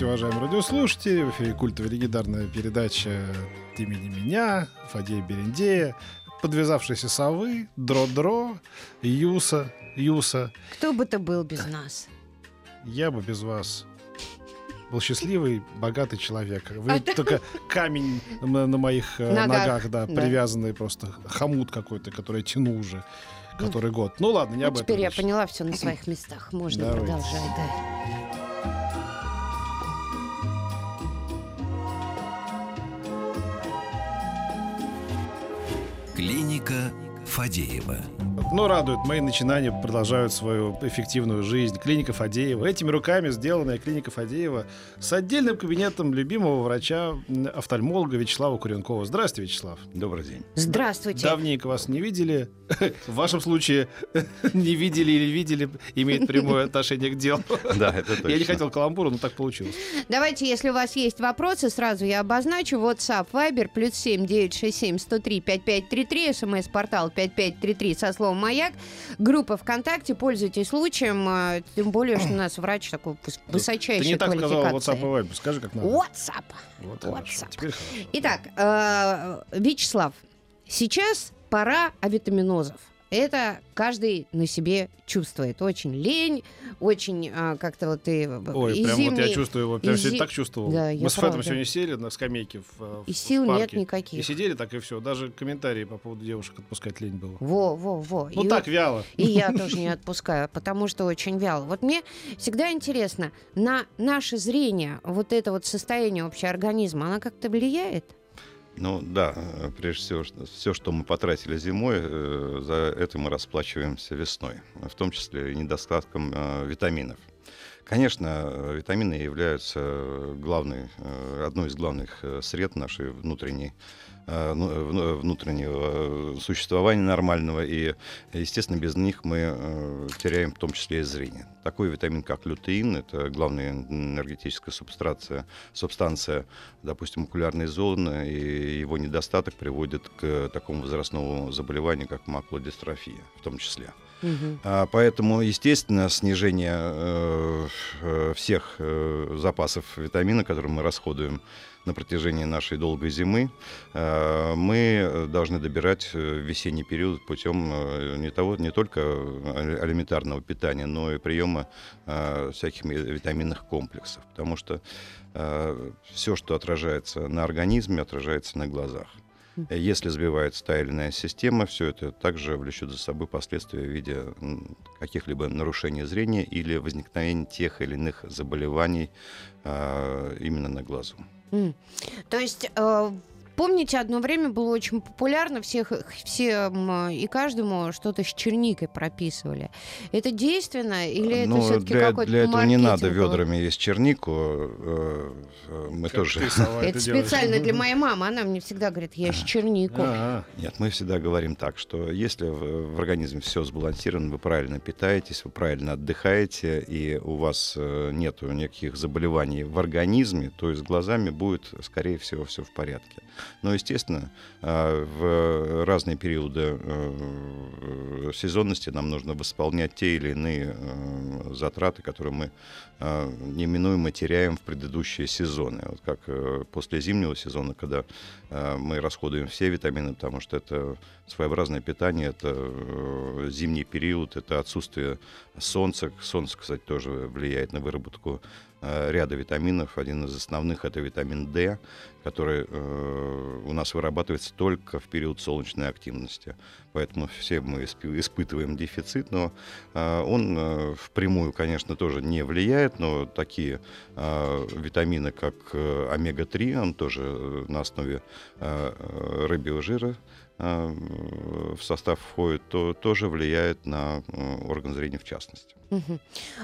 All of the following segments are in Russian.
Здравствуйте, уважаемые радиослушатели. В эфире культовая легендарная передача имени меня, Фадея Берендея, подвязавшиеся совы, Дро-Дро, Юса, Юса. Кто бы ты был без нас? Я бы без вас был счастливый, богатый человек. Вы А только камень на, на моих э, Ногах, ногах, да, да. привязанный просто хомут какой-то, который я тяну уже который год. Ну ладно, не Ну, об этом. теперь я речь. поняла все на своих местах. Можно Давайте. продолжать, да. Клиника Фадеева. Ну, радует. Мои начинания продолжают свою эффективную жизнь. Клиника Фадеева. Этими руками сделанная клиника Фадеева с отдельным кабинетом любимого врача, м, офтальмолога Вячеслава Куренкова. Здравствуйте, Вячеслав. Добрый день. Здравствуйте. Давненько вас не видели. В вашем случае не видели или видели, имеет прямое отношение к делу. Да, это точно. Я не хотел каламбура, но так получилось. Давайте, если у вас есть вопросы, сразу я обозначу. WhatsApp, Viber, плюс 7 967 103 5533, смс-портал 5533 со словом «Маяк». Группа ВКонтакте, пользуйтесь случаем, э, тем более, что у нас врач такой выс- Ты не так сказал. WhatsApp и Viber. Скажи, как надо. WhatsApp. Вот. WhatsApp. Итак, э, Вячеслав, сейчас пора авитаминозов. Это каждый на себе чувствует. Очень лень, очень а, как-то вот ты... Ой, и прям вот зимний- я чувствую его. Прям сегодня зи- так чувствовал. Да, я Мы с Фэтом сегодня сели на скамейке в, э, И в сил нет парке. никаких. И сидели так и все. Даже комментарии по поводу девушек отпускать лень было. Во, во, во. Ну И так, вяло. И я тоже не отпускаю, потому что очень вяло. Вот мне всегда интересно, на наше зрение, вот это вот состояние общего организма, оно как-то влияет? Ну да, э, прежде всего, все, что мы потратили зимой, э, за это мы расплачиваемся весной, в том числе и недостатком э, витаминов. Конечно, витамины являются главной, одной из главных э, сред нашей внутренней вну- внутреннего э, существования нормального, и, естественно, без них мы э, теряем в том числе и зрение. Такой витамин, как лютеин, это главная энергетическая субстанция, субстанция допустим, окулярной зоны, и его недостаток приводит к такому возрастному заболеванию, как макулодистрофия в том числе. А, Поэтому, естественно, снижение э, э, всех э, запасов витамина, которые мы расходуем на протяжении нашей долгой зимы, э, мы должны добирать э, весенний период путем э, не, того, не только элементарного питания, но и приема э, всяких ми- витаминных комплексов. Потому что все, что отражается на организме, отражается на глазах. Если сбивается та или иная система, все это также влечет за собой последствия в виде каких-либо нарушений зрения или возникновения тех или иных заболеваний а, именно на глазу. М. То есть, э, помните, одно время было очень популярно, всех, всем и каждому что-то с черникой прописывали. Это действенно или это Но все-таки для, какой-то для этого не надо ведрами есть чернику. э, э, Мы Как тоже... Это специально для моей мамы. Она мне всегда говорит, ешь чернику. А, Нет, мы всегда говорим так, что если в, организме все сбалансировано, вы правильно питаетесь, вы правильно отдыхаете, и у вас э, нет никаких заболеваний в организме, то и с глазами будет, скорее всего, все в порядке. Но, естественно, э, в разные периоды э, сезонности нам нужно восполнять те или иные э, затраты, которые мы э, неминуемо теряем в предыдущие сезоны. Вот как э, после зимнего сезона, когда э, мы расходуем все витамины, потому что это своеобразное питание, это э, зимний период, это отсутствие солнца. Солнце, кстати, тоже влияет на выработку э, ряда витаминов. Один из основных это витамин D, который э, у нас вырабатывается только в период солнечной активности. Поэтому все мы исп- испытываем дефицит, но э, он э, впрямую, конечно, тоже не влияет, но такие э, витамины, как э, омега-3, он тоже э, на основе э, э, рыбьего жира э, в состав входит, то тоже влияет на э, орган зрения в частности.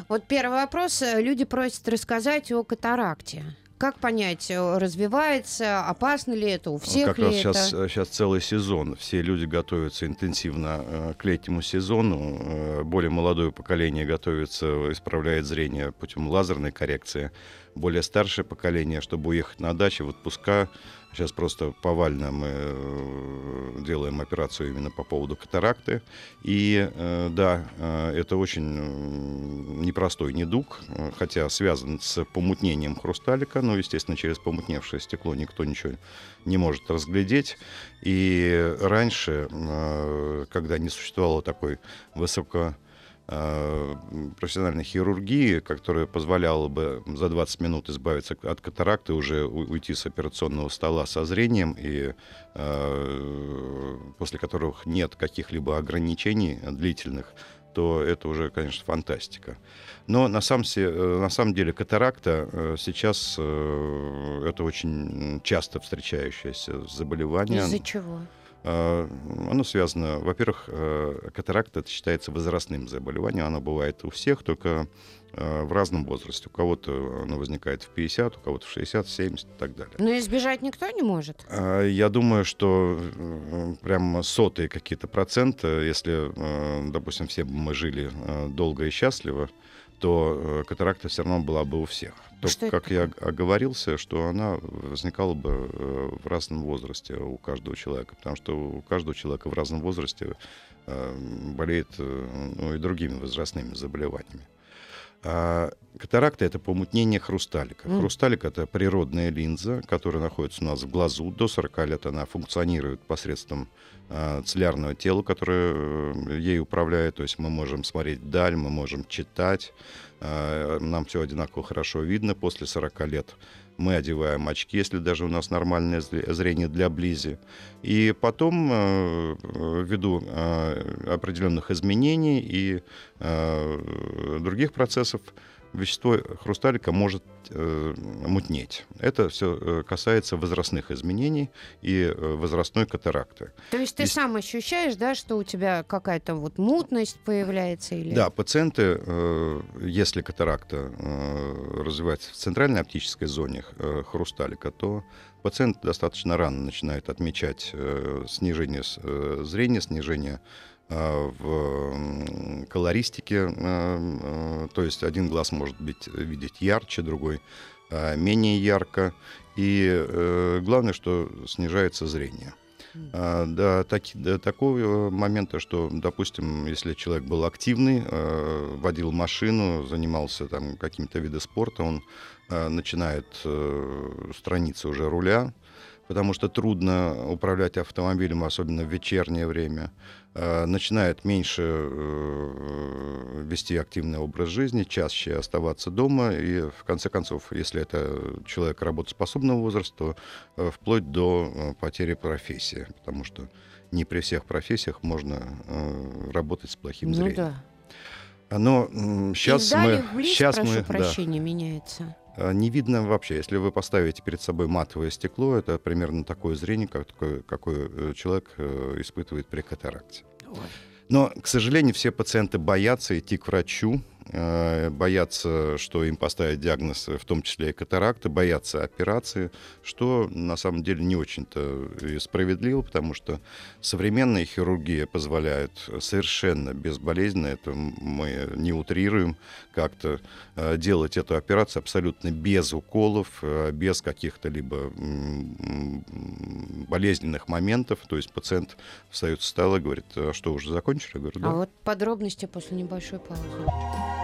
Вот первый вопрос. Люди просят рассказать о катаракте. Как понять, э, развивается, опасно ли это, у всех как ли раз это? сейчас, сейчас целый сезон. Все люди готовятся интенсивно э, к летнему сезону. Э, более молодое поколение готовится, исправляет зрение путем лазерной коррекции. Более старшее поколение, чтобы уехать на дачу в отпуска, Сейчас просто повально мы э, делаем операцию именно по поводу катаракты. И э, да, э, это очень непростой недуг, хотя связан с помутнением хрусталика. Но, естественно, через помутневшее стекло никто ничего не может разглядеть. И раньше, когда не существовало такой высоко Э, профессиональной хирургии, которая позволяла бы за 20 минут избавиться от катаракты, уже уйти с операционного стола со зрением, и э, после которых нет каких-либо ограничений длительных, то это уже, конечно, фантастика. Но на самом, э, на самом деле катаракта сейчас это очень часто встречающееся заболевание. Из-за чего? А, оно связано, во-первых, э, катаракта это считается возрастным заболеванием, оно бывает у всех, только э, в разном возрасте. У кого-то оно возникает в 50, у кого-то в 60, 70 и так далее. Но избежать никто не может? Я думаю, что э, прям сотые какие-то проценты, если, допустим, все бы мы жили долго и счастливо, то катаракта все равно была бы у всех. То, что как я оговорился, что она возникала бы э, в разном возрасте у каждого человека, потому что у каждого человека в разном возрасте э, болеет э, ну, и другими возрастными заболеваниями. А катаракта — это помутнение хрусталика. Mm. Хрусталик — это природная линза, которая находится у нас в глазу. До 40 лет она функционирует посредством целлярного тела, которое ей управляет. То есть мы можем смотреть вдаль, мы можем читать, а, нам все одинаково хорошо видно после 40 лет. Мы одеваем очки, если даже у нас нормальное зрение для близи. И потом, э, ввиду определенных изменений и других процессов, вещество хрусталика может э, мутнеть. Это все э, касается возрастных изменений и э, возрастной катаракты. То есть ты Здесь... сам ощущаешь, да, что у тебя какая-то вот мутность появляется? Или... Да, пациенты, э, если катаракта э, развивается в центральной оптической зоне э, хрусталика, то пациент достаточно рано начинает отмечать э, снижение э, зрения, снижение в колористике, а, а, то есть один глаз может быть видеть ярче, другой менее ярко, и э, главное, что снижается зрение. До, так, до такого момента, что, допустим, если человек был активный, водил машину, занимался там какими-то видами спорта, он начинает э, страницы уже руля, потому что трудно управлять автомобилем, особенно в вечернее время. Э, начинает меньше э, вести активный образ жизни, чаще оставаться дома, и в конце концов, если это человек работоспособного возраста, то э, вплоть до потери профессии, потому что не при всех профессиях можно работать с плохим ну, зрением. Да. Но сейчас мы, близ, сейчас прошу мы, прощения, да, меняется. Не видно вообще. Если вы поставите перед собой матовое стекло, это примерно такое зрение, как, какое, какое человек испытывает при катаракте. Но, к сожалению, все пациенты боятся идти к врачу, Э, боятся, что им поставят диагноз, в том числе и катаракты, боятся операции, что на самом деле не очень-то справедливо, потому что современная хирургия позволяет совершенно безболезненно, это мы не утрируем, как-то э, делать эту операцию абсолютно без уколов, э, без каких-то либо болезненных моментов. То есть пациент встает с стола говорит, а что, уже закончили? Я говорю, да. А вот подробности после небольшой паузы.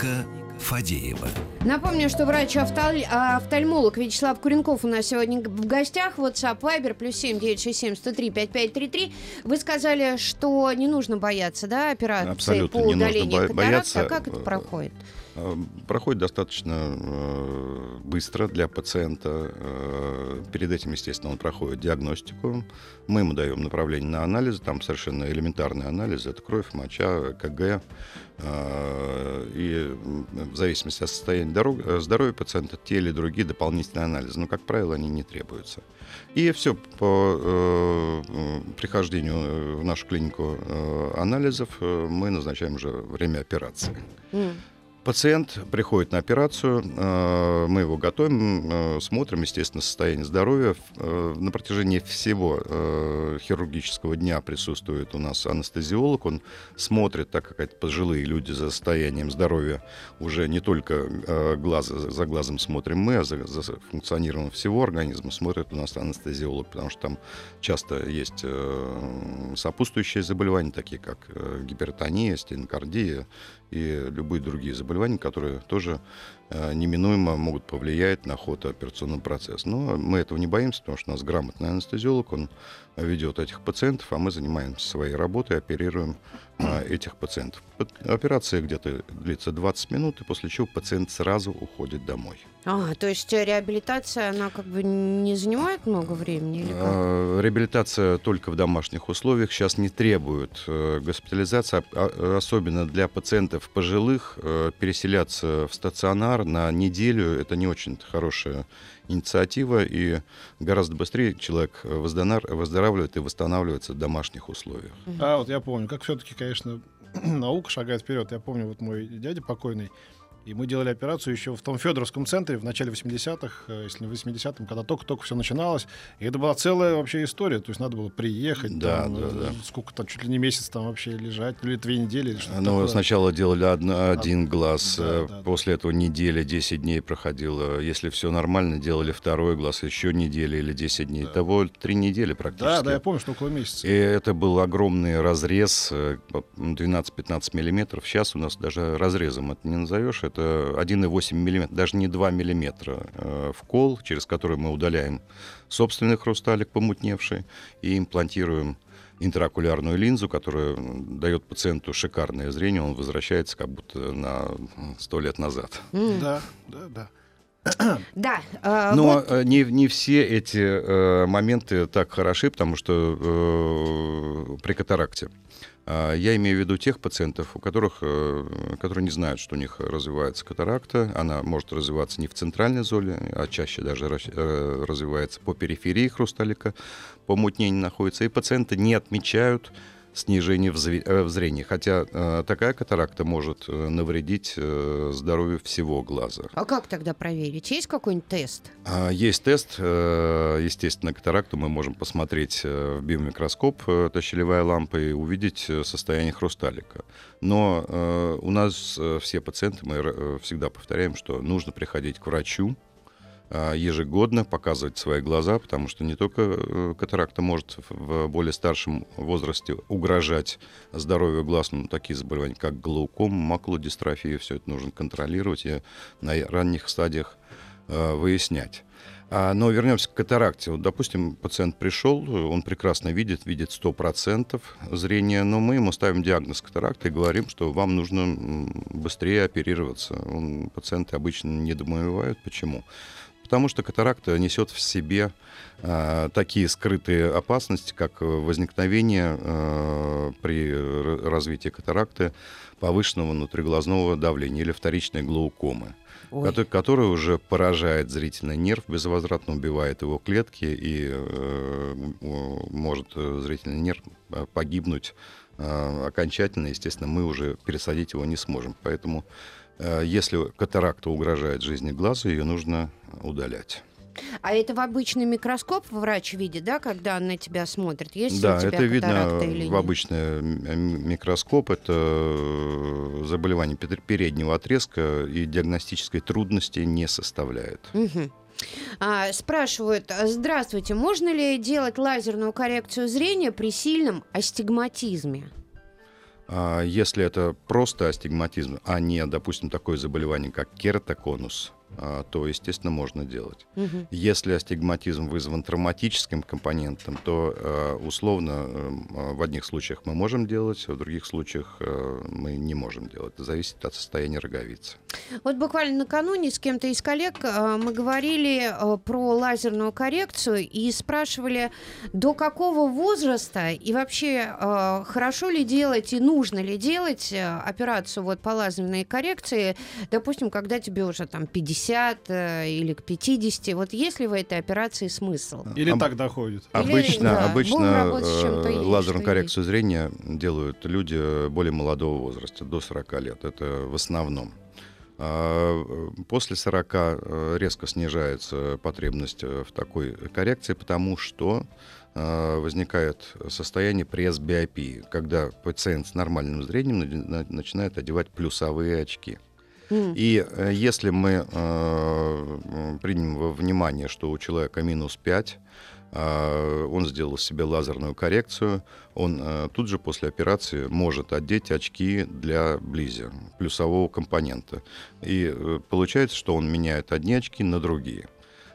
Клиника Фадеева. Напомню, что врач-офтальмолог Вячеслав Куренков у нас сегодня в гостях. WhatsApp Viber плюс семь девять шесть семь сто три пять пять три три. Вы сказали, что не нужно бояться, да, операции Абсолютно по не удалению нужно катаракта. бояться. А как это проходит? Э, проходит достаточно э, быстро для пациента. Э, перед этим, естественно, он проходит диагностику. Мы ему даем направление на анализы. Там совершенно элементарные анализы. Это кровь, моча, КГ. И в зависимости от состояния здоровья пациента, те или другие дополнительные анализы. Но, как правило, они не требуются. И все по прихождению в нашу клинику анализов мы назначаем уже время операции. Mm. Пациент приходит на операцию, э, мы его готовим, э, смотрим, естественно, состояние здоровья. Э, на протяжении всего хирургического дня присутствует у нас анестезиолог. Он смотрит, так как это пожилые люди за состоянием здоровья, уже не только глаз, за глазом смотрим мы, а за, за функционированием всего организма смотрит у нас анестезиолог, потому что там часто есть сопутствующие заболевания, такие как гипертония, стенокардия, и любые другие заболевания, которые тоже э, неминуемо могут повлиять на ход операционного процесса. Но мы этого не боимся, потому что у нас грамотный анестезиолог, он ведет этих пациентов, а мы занимаемся своей работой, оперируем этих пациентов. Операция где-то длится 20 минут, и после чего пациент сразу уходит домой. А, то есть реабилитация, она как бы не занимает много времени? Или как? А, реабилитация только в домашних условиях сейчас не требует э, госпитализации, а, особенно для пациентов пожилых. Э, переселяться в стационар на неделю – это не очень хорошая инициатива, и гораздо быстрее человек выздоравливает и восстанавливается в домашних условиях. А вот я помню, как все-таки, конечно, наука шагает вперед. Я помню, вот мой дядя покойный, и мы делали операцию еще в том Федоровском центре в начале 80-х, э, если не в 80-м, когда только-только все начиналось. И это была целая вообще история. То есть надо было приехать, да, там, да, да. Э, сколько там, чуть ли не месяц там вообще лежать, или две недели, или Ну, такое. сначала делали одно, один глаз, да, э, да, после этого неделя, 10 дней проходило. Если все нормально, делали второй глаз, еще неделю или 10 дней. Да. Того три недели практически. Да, да, я помню, что около месяца. И это был огромный разрез, 12-15 миллиметров. Сейчас у нас даже разрезом это не назовешь. Это 1,8 8 миллиметров, даже не 2 миллиметра э, вкол, через который мы удаляем собственный хрусталик помутневший и имплантируем интраокулярную линзу, которая дает пациенту шикарное зрение, он возвращается как будто на сто лет назад. Mm. Да, да, да. Да. Э, Но вот... Э, не, не все эти э, моменты так хороши, потому что э, при катаракте я имею в виду тех пациентов, у которых, э, которые не знают, что у них развивается катаракта. Она может развиваться не в центральной зоне, а чаще даже э, развивается по периферии хрусталика, помутнение находится. И пациенты не отмечают снижение в зрении. Хотя э, такая катаракта может э, навредить э, здоровью всего глаза. А как тогда проверить? Есть какой-нибудь тест? А, есть тест. Э, естественно, катаракту мы можем посмотреть э, в биомикроскоп, э, это щелевая лампа, и увидеть э, состояние хрусталика. Но э, у нас э, все пациенты, мы э, всегда повторяем, что нужно приходить к врачу, ежегодно показывать свои глаза, потому что не только э, катаракта может в более старшем возрасте угрожать здоровью глаз, но такие заболевания, как глауком, макулодистрофия, все это нужно контролировать и на ранних стадиях э, выяснять. А, но вернемся к катаракте. Вот, допустим, пациент пришел, он прекрасно видит, видит 100% зрения, но мы ему ставим диагноз катаракта и говорим, что вам нужно быстрее оперироваться. Он, пациенты обычно не недомоевают. Почему? Потому что катаракта несет в себе э, такие скрытые опасности, как возникновение э, при развитии катаракты повышенного внутриглазного давления или вторичной глаукомы. Который, который уже поражает зрительный нерв, безвозвратно убивает его клетки и э, может зрительный нерв погибнуть э, окончательно. Естественно, мы уже пересадить его не сможем. Поэтому Э, если катаракта угрожает жизни глаза, ее нужно удалять. А это в обычный микроскоп врач видит, да, когда на тебя смотрит? Есть да, у тебя это видно или в обычный микроскоп. Это э, заболевание переднего отрезка и диагностической трудности не составляет. Угу. А, спрашивают, здравствуйте, можно ли делать лазерную коррекцию зрения при сильном астигматизме? А, если это просто астигматизм, а не, допустим, такое заболевание, как кератоконус, а, то, естественно, можно делать. Мгм. Если астигматизм вызван травматическим компонентом, то э, условно э, в одних случаях мы можем делать, а в других случаях э, мы не можем делать. Это зависит от состояния роговицы. Вот буквально накануне с кем-то из коллег э, мы говорили э, про лазерную коррекцию и спрашивали, до какого возраста и вообще хорошо ли делать и нужно ли делать операцию вот по лазерной коррекции, допустим, когда тебе уже там 50 э, или к 50, вот есть ли в этой операции смысл? Или Об- так доходит. Или, Обычно, да, будем обычно э, есть, лазерную коррекцию зрения делают люди более молодого возраста, до 40 лет. Это в основном. А, э, После 40 э, резко снижается потребность в такой коррекции, потому что возникает состояние пресбиопии, когда пациент с нормальным зрением начинает одевать плюсовые очки. И э, если мы э, примем во внимание, что у человека минус 5, а, он сделал себе лазерную коррекцию, он э, тут же после операции может одеть очки для близи, плюсового компонента. И э, получается, что он меняет одни очки на другие.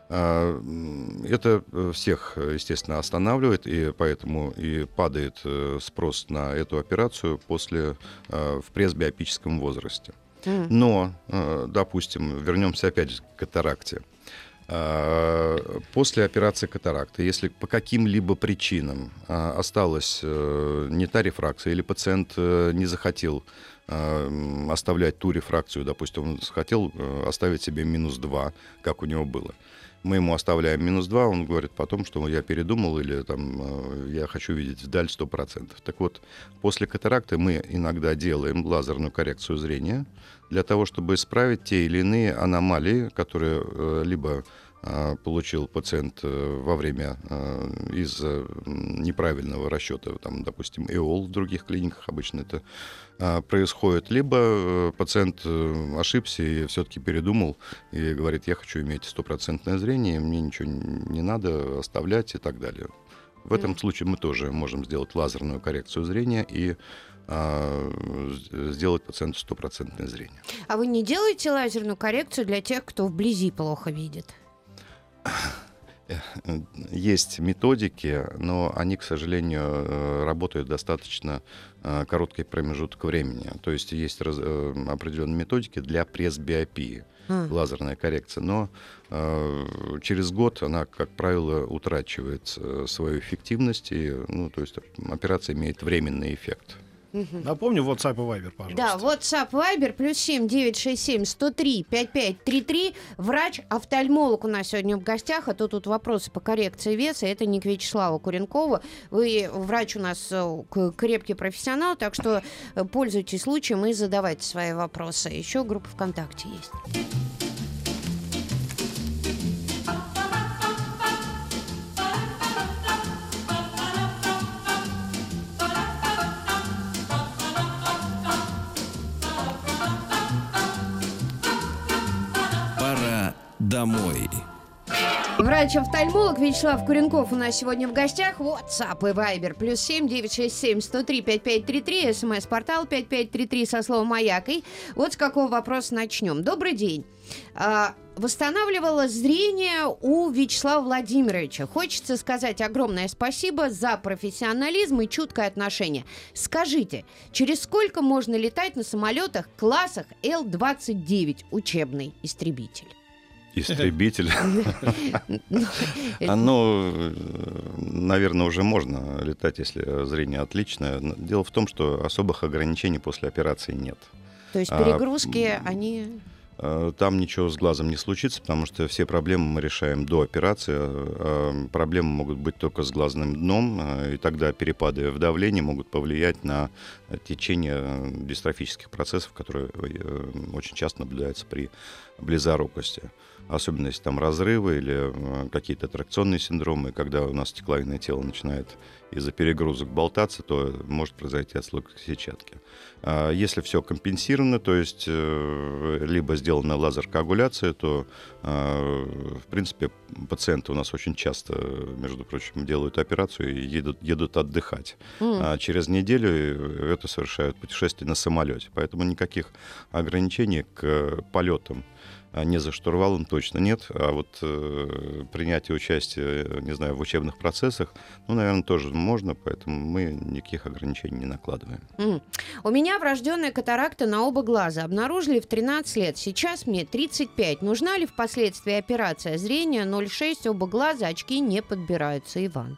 М, Это э, всех, э, естественно, останавливает, и поэтому и падает э, спрос на эту операцию после, э, в пресбиопическом возрасте. Но, э, допустим, вернемся опять к катаракте. А, После операции катаракты, если по каким-либо причинам а, осталась э, не та рефракция, или пациент э, не захотел оставлять ту рефракцию, допустим, он захотел оставить себе минус 2, как у него было. Мы ему оставляем минус 2, он говорит потом, что я передумал или там, э, я хочу видеть вдаль 100%. Так вот, после катаракты мы иногда делаем лазерную коррекцию зрения для того, чтобы исправить те или иные аномалии, которые э, либо получил пациент э, во время э, из-за м, неправильного расчета, там, допустим, ЭОЛ в других клиниках обычно это а, происходит, либо э, пациент э, ошибся и все-таки передумал и говорит, я хочу иметь стопроцентное зрение, мне ничего не надо оставлять и так далее. В этом случае мы тоже можем сделать лазерную коррекцию зрения и а, сделать пациенту стопроцентное зрение. А вы не делаете лазерную коррекцию для тех, кто вблизи плохо видит? Есть методики, но они, к сожалению, э, работают достаточно э, короткий промежуток времени. То есть есть раз- э, определенные методики для пресбиопии, А. лазерная коррекция, но э, через год она, как правило, утрачивает свою эффективность, и, ну, то есть операция имеет временный эффект. Напомню, WhatsApp и Viber, пожалуйста. Да, WhatsApp, Viber, плюс 7 967 103 5533. Врач-офтальмолог у нас сегодня в гостях, а то тут вопросы по коррекции веса. Это не к Вячеславу Куренкову. Вы врач у нас э, крепкий профессионал, так что э, пользуйтесь случаем и задавайте свои вопросы. Еще группа ВКонтакте есть. Домой. Врач-офтальмолог Вячеслав Куренков у нас сегодня в гостях. WhatsApp и Viber. Плюс 7 967 103 5533. СМС-портал 5533 со словом «Маяк». И вот с какого вопроса начнем. Добрый день. А, восстанавливала зрение у Вячеслава Владимировича. Хочется сказать огромное спасибо за профессионализм и чуткое отношение. Скажите, через сколько можно летать на самолетах классах Л-29 учебный истребитель? Истребитель. Ну, Оно, э, наверное, уже можно летать, если зрение отличное. Но Дело в том, что особых ограничений после операции нет. То есть А, перегрузки, они... Э, Там ничего с глазом не случится, потому что все проблемы мы решаем до операции. Э, Проблемы могут быть только с глазным дном, и тогда перепады в давлении могут повлиять на течение дистрофических процессов, которые очень часто наблюдаются при близорукости. Особенно если там разрывы или э, какие-то аттракционные синдромы, когда у нас стекловидное тело начинает из-за перегрузок болтаться, то может произойти отслойка сетчатки. А Если все компенсировано, то есть э, либо сделана лазер-коагуляция, то, э, в принципе, пациенты у нас очень часто, между прочим, делают операцию и едут, едут отдыхать. М. А через неделю это совершают путешествие на самолете. Поэтому никаких ограничений к полетам не за штурвалом точно нет. А вот э, принятие участия, не знаю, в учебных процессах, ну, наверное, тоже можно, поэтому мы никаких ограничений не накладываем. М. У меня врожденная катаракта на оба глаза. Обнаружили в 13 лет. Сейчас мне 35. Нужна ли впоследствии операция? Зрение 0,6, оба глаза, очки не подбираются. Иван.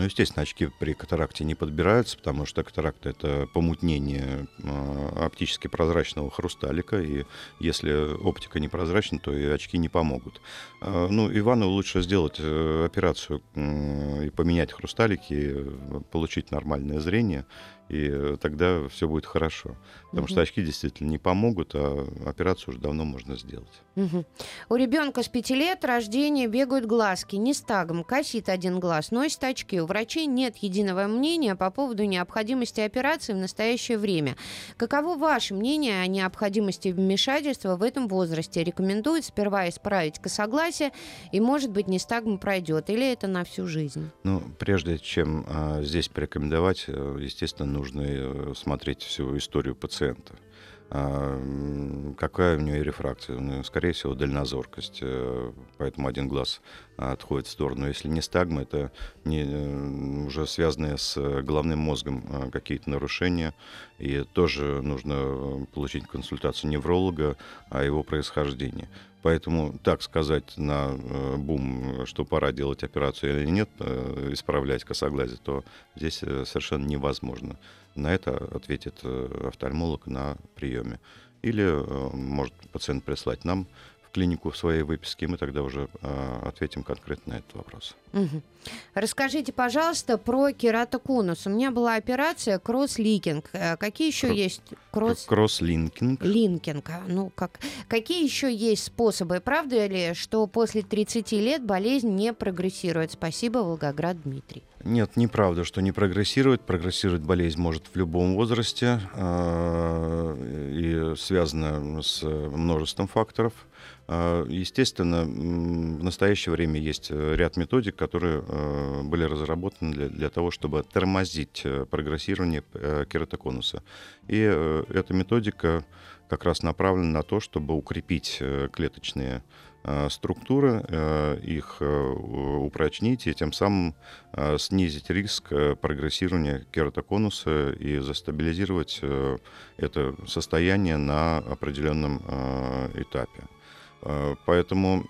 Ну, естественно, очки при катаракте не подбираются, потому что катаракта — это помутнение э, оптически прозрачного хрусталика, и если оптика непрозрачна, то и очки не помогут. Э, ну, Ивану лучше сделать э, операцию и поменять хрусталики, э, получить нормальное зрение, и э, тогда все будет хорошо. Потому что Мгм. очки действительно не помогут, а операцию уже давно можно сделать. Мгм. У ребенка с 5 лет рождения бегают глазки, нестагм, косит один глаз, носит очки. У врачей нет единого мнения по поводу необходимости операции в настоящее время. Каково ваше мнение о необходимости вмешательства в этом возрасте? Рекомендуют сперва исправить косогласие, и, может быть, нестагм пройдет, или это на всю жизнь? Ну, прежде чем а, здесь порекомендовать, э, естественно, нужно э, смотреть всю историю пациента. А, какая у нее рефракция? Ну, скорее всего, дальнозоркость. э, Поэтому один глаз отходит в сторону. Если не стагма, это не, э, уже связанные с головным мозгом а, какие-то нарушения. И тоже нужно получить консультацию невролога о его происхождении. Поэтому так сказать на э, бум, что пора делать операцию или нет, э, исправлять косоглазие, то здесь э, совершенно невозможно. На это ответит офтальмолог на приеме. Или может пациент прислать нам в клинику в своей выписке, и мы тогда уже э, ответим конкретно на этот вопрос. Мгм. Расскажите, пожалуйста, про кератоконус. У меня была операция кросс-ликинг. Э, Какие еще Кро- есть кросс... Кросс-линкинг. Линкинг. а, Ну, как... Какие еще есть способы? Правда ли, что после 30 лет болезнь не прогрессирует? Спасибо, Волгоград Дмитрий. Нет, неправда, что не прогрессирует. Прогрессировать болезнь может в любом возрасте а, и связано с множеством факторов. А, Естественно, в настоящее время есть ряд методик, которые э, были разработаны для, для того, чтобы тормозить э, прогрессирование э, кератоконуса. И э, эта методика как раз направлена на то, чтобы укрепить клеточные структуры, э, их э, упрочнить и тем самым э, снизить риск э, прогрессирования кератоконуса и застабилизировать э, это состояние на определенном э, этапе. Э, Поэтому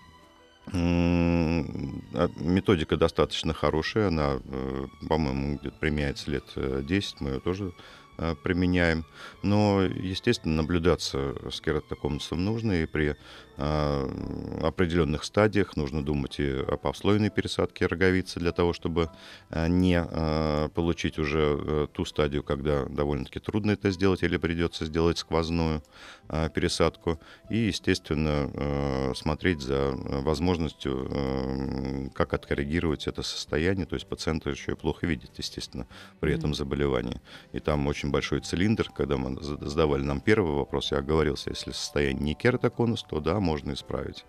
методика достаточно хорошая, она, э, по-моему, где-то применяется лет э, 10, мы ее тоже э, применяем. Но, естественно, наблюдаться с кератоконусом нужно, и при э, определенных стадиях нужно думать и о послойной пересадке роговицы для того, чтобы э, не э, получить уже э, ту стадию, когда довольно-таки трудно это сделать, или придется сделать сквозную э, пересадку. И, естественно, э, смотреть за э, возможностью, э, как откоррегировать это состояние. То есть пациент еще и плохо видит, естественно, при этом заболевании. И там очень большой цилиндр. Когда мы за- задавали нам первый вопрос, я оговорился, если состояние не кератоконус, то да, можно исправить.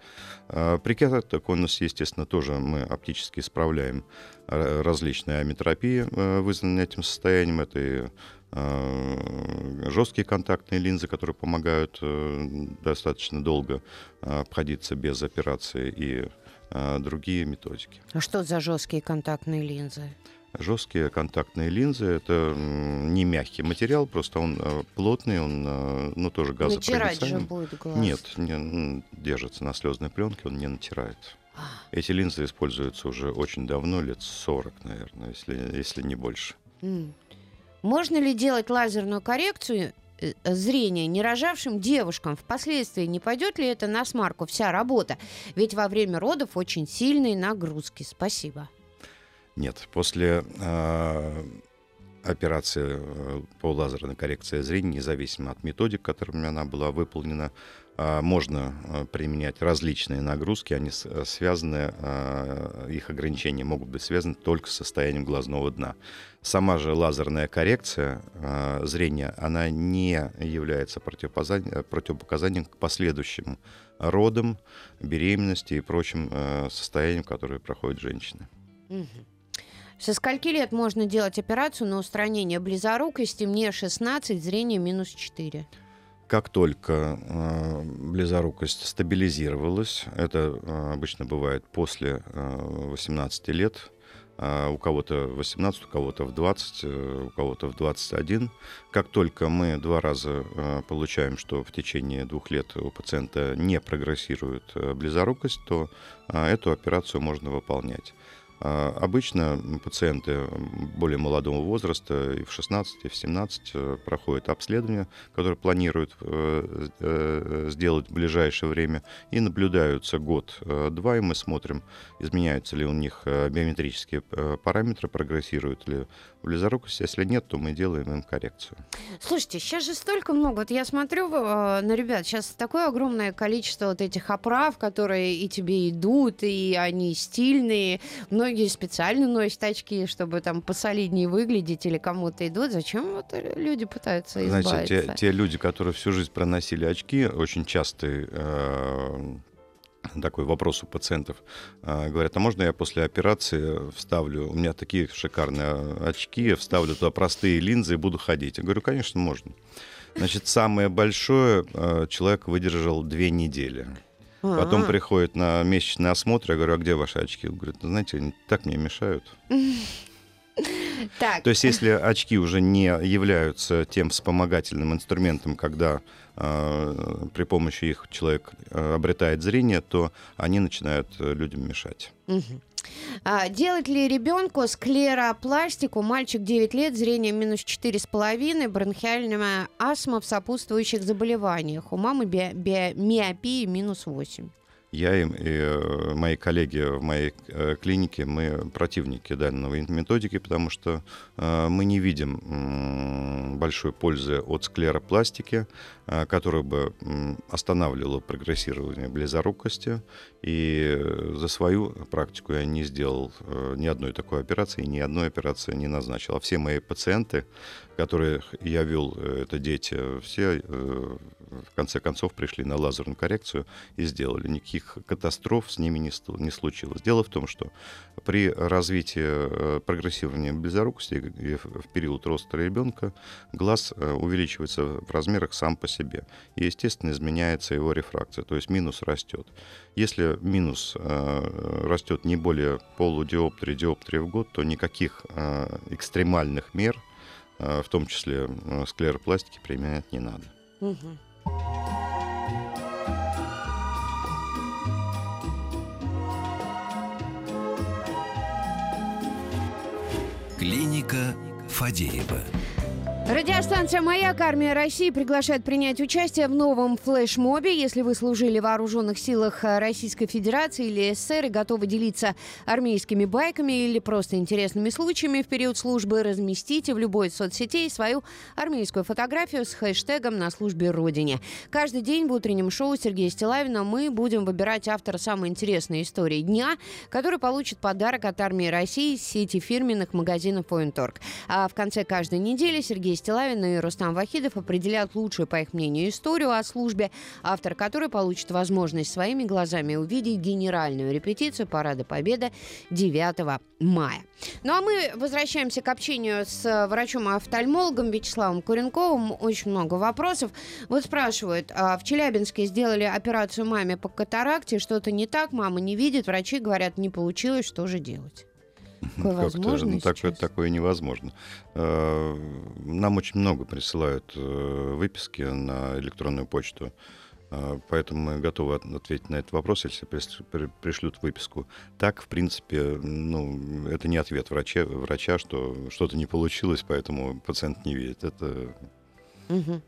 А При кератоконусе, естественно, тоже мы оптически исправляем э, различные аметропии, э, вызванные этим состоянием. Это и жесткие контактные линзы, которые помогают э, достаточно долго обходиться без операции, и другие методики. А что за жесткие контактные линзы? Жесткие контактные линзы это не мягкий материал, просто он э, плотный, он э, ну тоже Натирать же газопроницаемый. будет глаз. Нет, не, держится на слезной пленке, он не натирает. А, Эти линзы используются уже очень давно, лет 40, наверное, если, если не больше. Можно ли делать лазерную коррекцию э, зрения не рожавшим девушкам? Впоследствии не пойдет ли это на смарку вся работа? Ведь во время родов очень сильные нагрузки. Спасибо. Нет, после э, операции э, по лазерной коррекции зрения, независимо от методик, которыми она была выполнена, э, можно э, применять различные нагрузки, они с- э, связаны, э, их ограничения могут быть связаны только с состоянием глазного дна. Сама же лазерная коррекция э, зрения, она не является противопоказанием, противопоказанием к последующим родам, беременности и прочим э, состояниям, которые проходят женщины. Мгм. Со скольки лет можно делать операцию на устранение близорукости? Мне 16, зрение минус 4. как только э, близорукость стабилизировалась, это э, обычно бывает после э, 18 лет, э, у кого-то в 18, у кого-то в 20, э, у кого-то в 21. Как только мы два раза э, получаем, что в течение двух лет у пациента не прогрессирует э, близорукость, то э, эту операцию можно выполнять. А, обычно пациенты более молодого возраста и в 16, и в 17 э, проходят обследование, которое планируют э, э, сделать в ближайшее время, и наблюдаются год-два, и мы смотрим, изменяются ли у них биометрические параметры, прогрессируют ли близорукость. Если нет, то мы делаем им коррекцию. Слушайте, сейчас же столько много. Вот я смотрю э, на ребят, сейчас такое огромное количество вот этих оправ, которые и тебе идут, и они стильные. Многие специально носят очки, чтобы там посолиднее выглядеть или кому-то идут. Зачем вот люди пытаются избавиться? Знаете, те, те люди, которые всю жизнь проносили очки, очень часто э, такой вопрос у пациентов. А, говорят, а можно я после операции вставлю, у меня такие шикарные очки, вставлю туда простые линзы и буду ходить? Я говорю, конечно, можно. Значит, самое большое а, человек выдержал две недели. Потом приходит на месячный осмотр, я говорю, а где ваши очки? Он говорит, знаете, они так мне мешают. Так. То есть, если очки уже не являются тем вспомогательным инструментом, когда э, при помощи их человек э, обретает зрение, то они начинают э, людям мешать. Угу. А, делать ли ребенку склеропластику? Мальчик 9 лет, зрение минус 4,5, бронхиальная астма в сопутствующих заболеваниях. У мамы би- би- миопия минус 8 я и, и э, мои коллеги в моей э, клинике, мы противники данной методики, потому что э, мы не видим большой пользы от склеропластики, э, которая бы э, останавливала прогрессирование близорукости. И за свою практику я не сделал э, ни одной такой операции, ни одной операции не назначил. А все мои пациенты, которых я вел, э, это дети, все э, в конце концов пришли на лазерную коррекцию и сделали. Никаких катастроф с ними не, случилось. Дело в том, что при развитии э, прогрессирования близорукости в период роста ребенка глаз э, увеличивается в размерах сам по себе. И, естественно, изменяется его рефракция, то есть минус растет. Если минус э, растет не более полудиоптрии, диоптрии в год, то никаких экстремальных мер, в том числе склеропластики, применять не надо. Угу. Клиника Фадеева. Радиостанция «Маяк» Армия России приглашает принять участие в новом флешмобе. Если вы служили в вооруженных силах Российской Федерации или СССР и готовы делиться армейскими байками или просто интересными случаями в период службы, разместите в любой из соцсетей свою армейскую фотографию с хэштегом «На службе Родине». Каждый день в утреннем шоу Сергея Стилавина мы будем выбирать автора самой интересной истории дня, который получит подарок от Армии России сети фирменных магазинов «Поинторг». А в конце каждой недели Сергей Стилавин и Рустам Вахидов определяют лучшую, по их мнению, историю о службе, автор которой получит возможность своими глазами увидеть генеральную репетицию Парада Победы 9 мая. Ну а мы возвращаемся к общению с врачом-офтальмологом Вячеславом Куренковым. Очень много вопросов. Вот спрашивают, а в Челябинске сделали операцию маме по катаракте, что-то не так, мама не видит, врачи говорят, не получилось, что же делать? Такое возможно такое, такое невозможно. Э, нам очень много присылают э, выписки на электронную почту. Э, поэтому мы готовы ответить на этот вопрос, если пришлют выписку. Так, в принципе, ну, это не ответ врача, врача что что-то не получилось, поэтому пациент не видит. Это угу.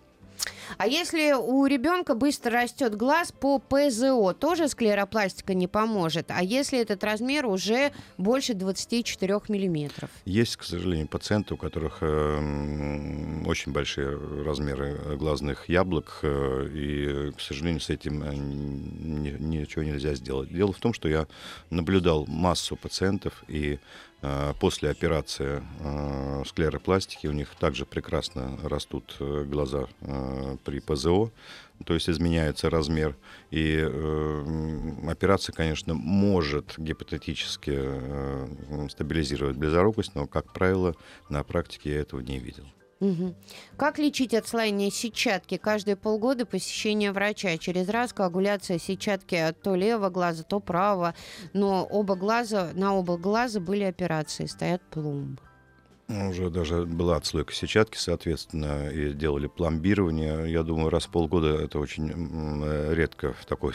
А если у ребенка быстро растет глаз по ПЗО, тоже склеропластика не поможет. А если этот размер уже больше 24 миллиметров? Есть, к сожалению, пациенты, у которых э, очень большие размеры глазных яблок, э, и, к сожалению, с этим э, ни, ничего нельзя сделать. Дело в том, что я наблюдал массу пациентов, и Э, после операции э, склеропластики у них также прекрасно растут э, глаза при ПЗО, то есть изменяется размер. И операция, конечно, может гипотетически стабилизировать близорукость, но, как правило, на практике я этого не видел. Угу. Как лечить отслоение сетчатки? Каждые полгода посещение врача. Через раз коагуляция сетчатки то левого глаза, то правого. Но оба глаза, на оба глаза были операции, стоят пломбы. Ну, уже даже была отслойка сетчатки, соответственно, и делали пломбирование. Я думаю, раз в полгода это очень редко в такой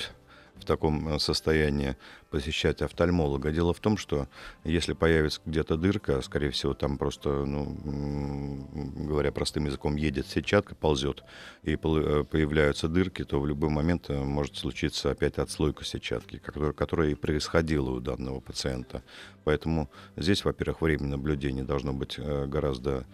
в таком э, состоянии посещать офтальмолога. Дело в том, что если появится где-то дырка, скорее всего, там просто, ну, говоря простым языком, едет сетчатка, ползет, и э, появляются дырки, то в любой момент э, может случиться опять отслойка сетчатки, которая, и происходила у данного пациента. Поэтому здесь, во-первых, время наблюдения должно быть гораздо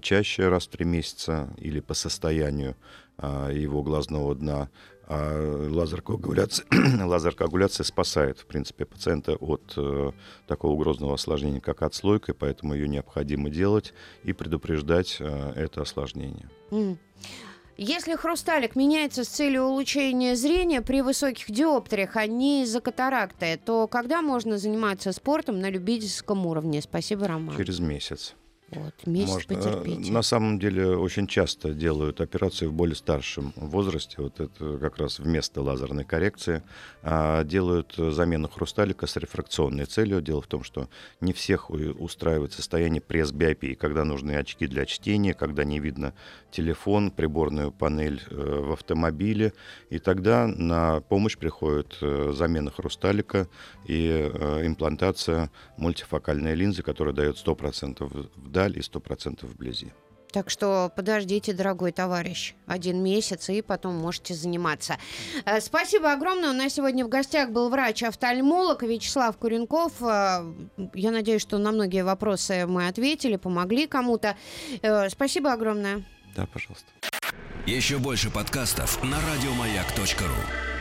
чаще, раз в три месяца, или по состоянию его глазного дна. А лазер-коагуляция, лазер-коагуляция спасает, в принципе, пациента от э, такого грозного осложнения, как отслойка, поэтому ее необходимо делать и предупреждать э, это осложнение. Mm. Если хрусталик меняется с целью улучшения зрения при высоких диоптриях, а не из-за катаракты, то когда можно заниматься спортом на любительском уровне? Спасибо, Роман. Через месяц. Вот, месяц Можно, э, потерпите. На самом деле очень часто делают операции в более старшем возрасте. Вот это как раз вместо лазерной коррекции. А, делают замену хрусталика с рефракционной целью. Дело в том, что не всех устраивает состояние пресс-биопии, когда нужны очки для чтения, когда не видно телефон, приборную панель э, в автомобиле. И тогда на помощь приходит э, замена хрусталика и имплантация мультифокальной линзы, которая дает 100% вдаль и 100% вблизи. Так что подождите, дорогой товарищ, один месяц, и потом можете заниматься. Э, спасибо огромное. У нас сегодня в гостях был врач-офтальмолог Вячеслав Куренков. Э, я надеюсь, что на многие вопросы мы ответили, помогли кому-то. Э, спасибо огромное. Да, пожалуйста. Еще больше подкастов на радиомаяк.ру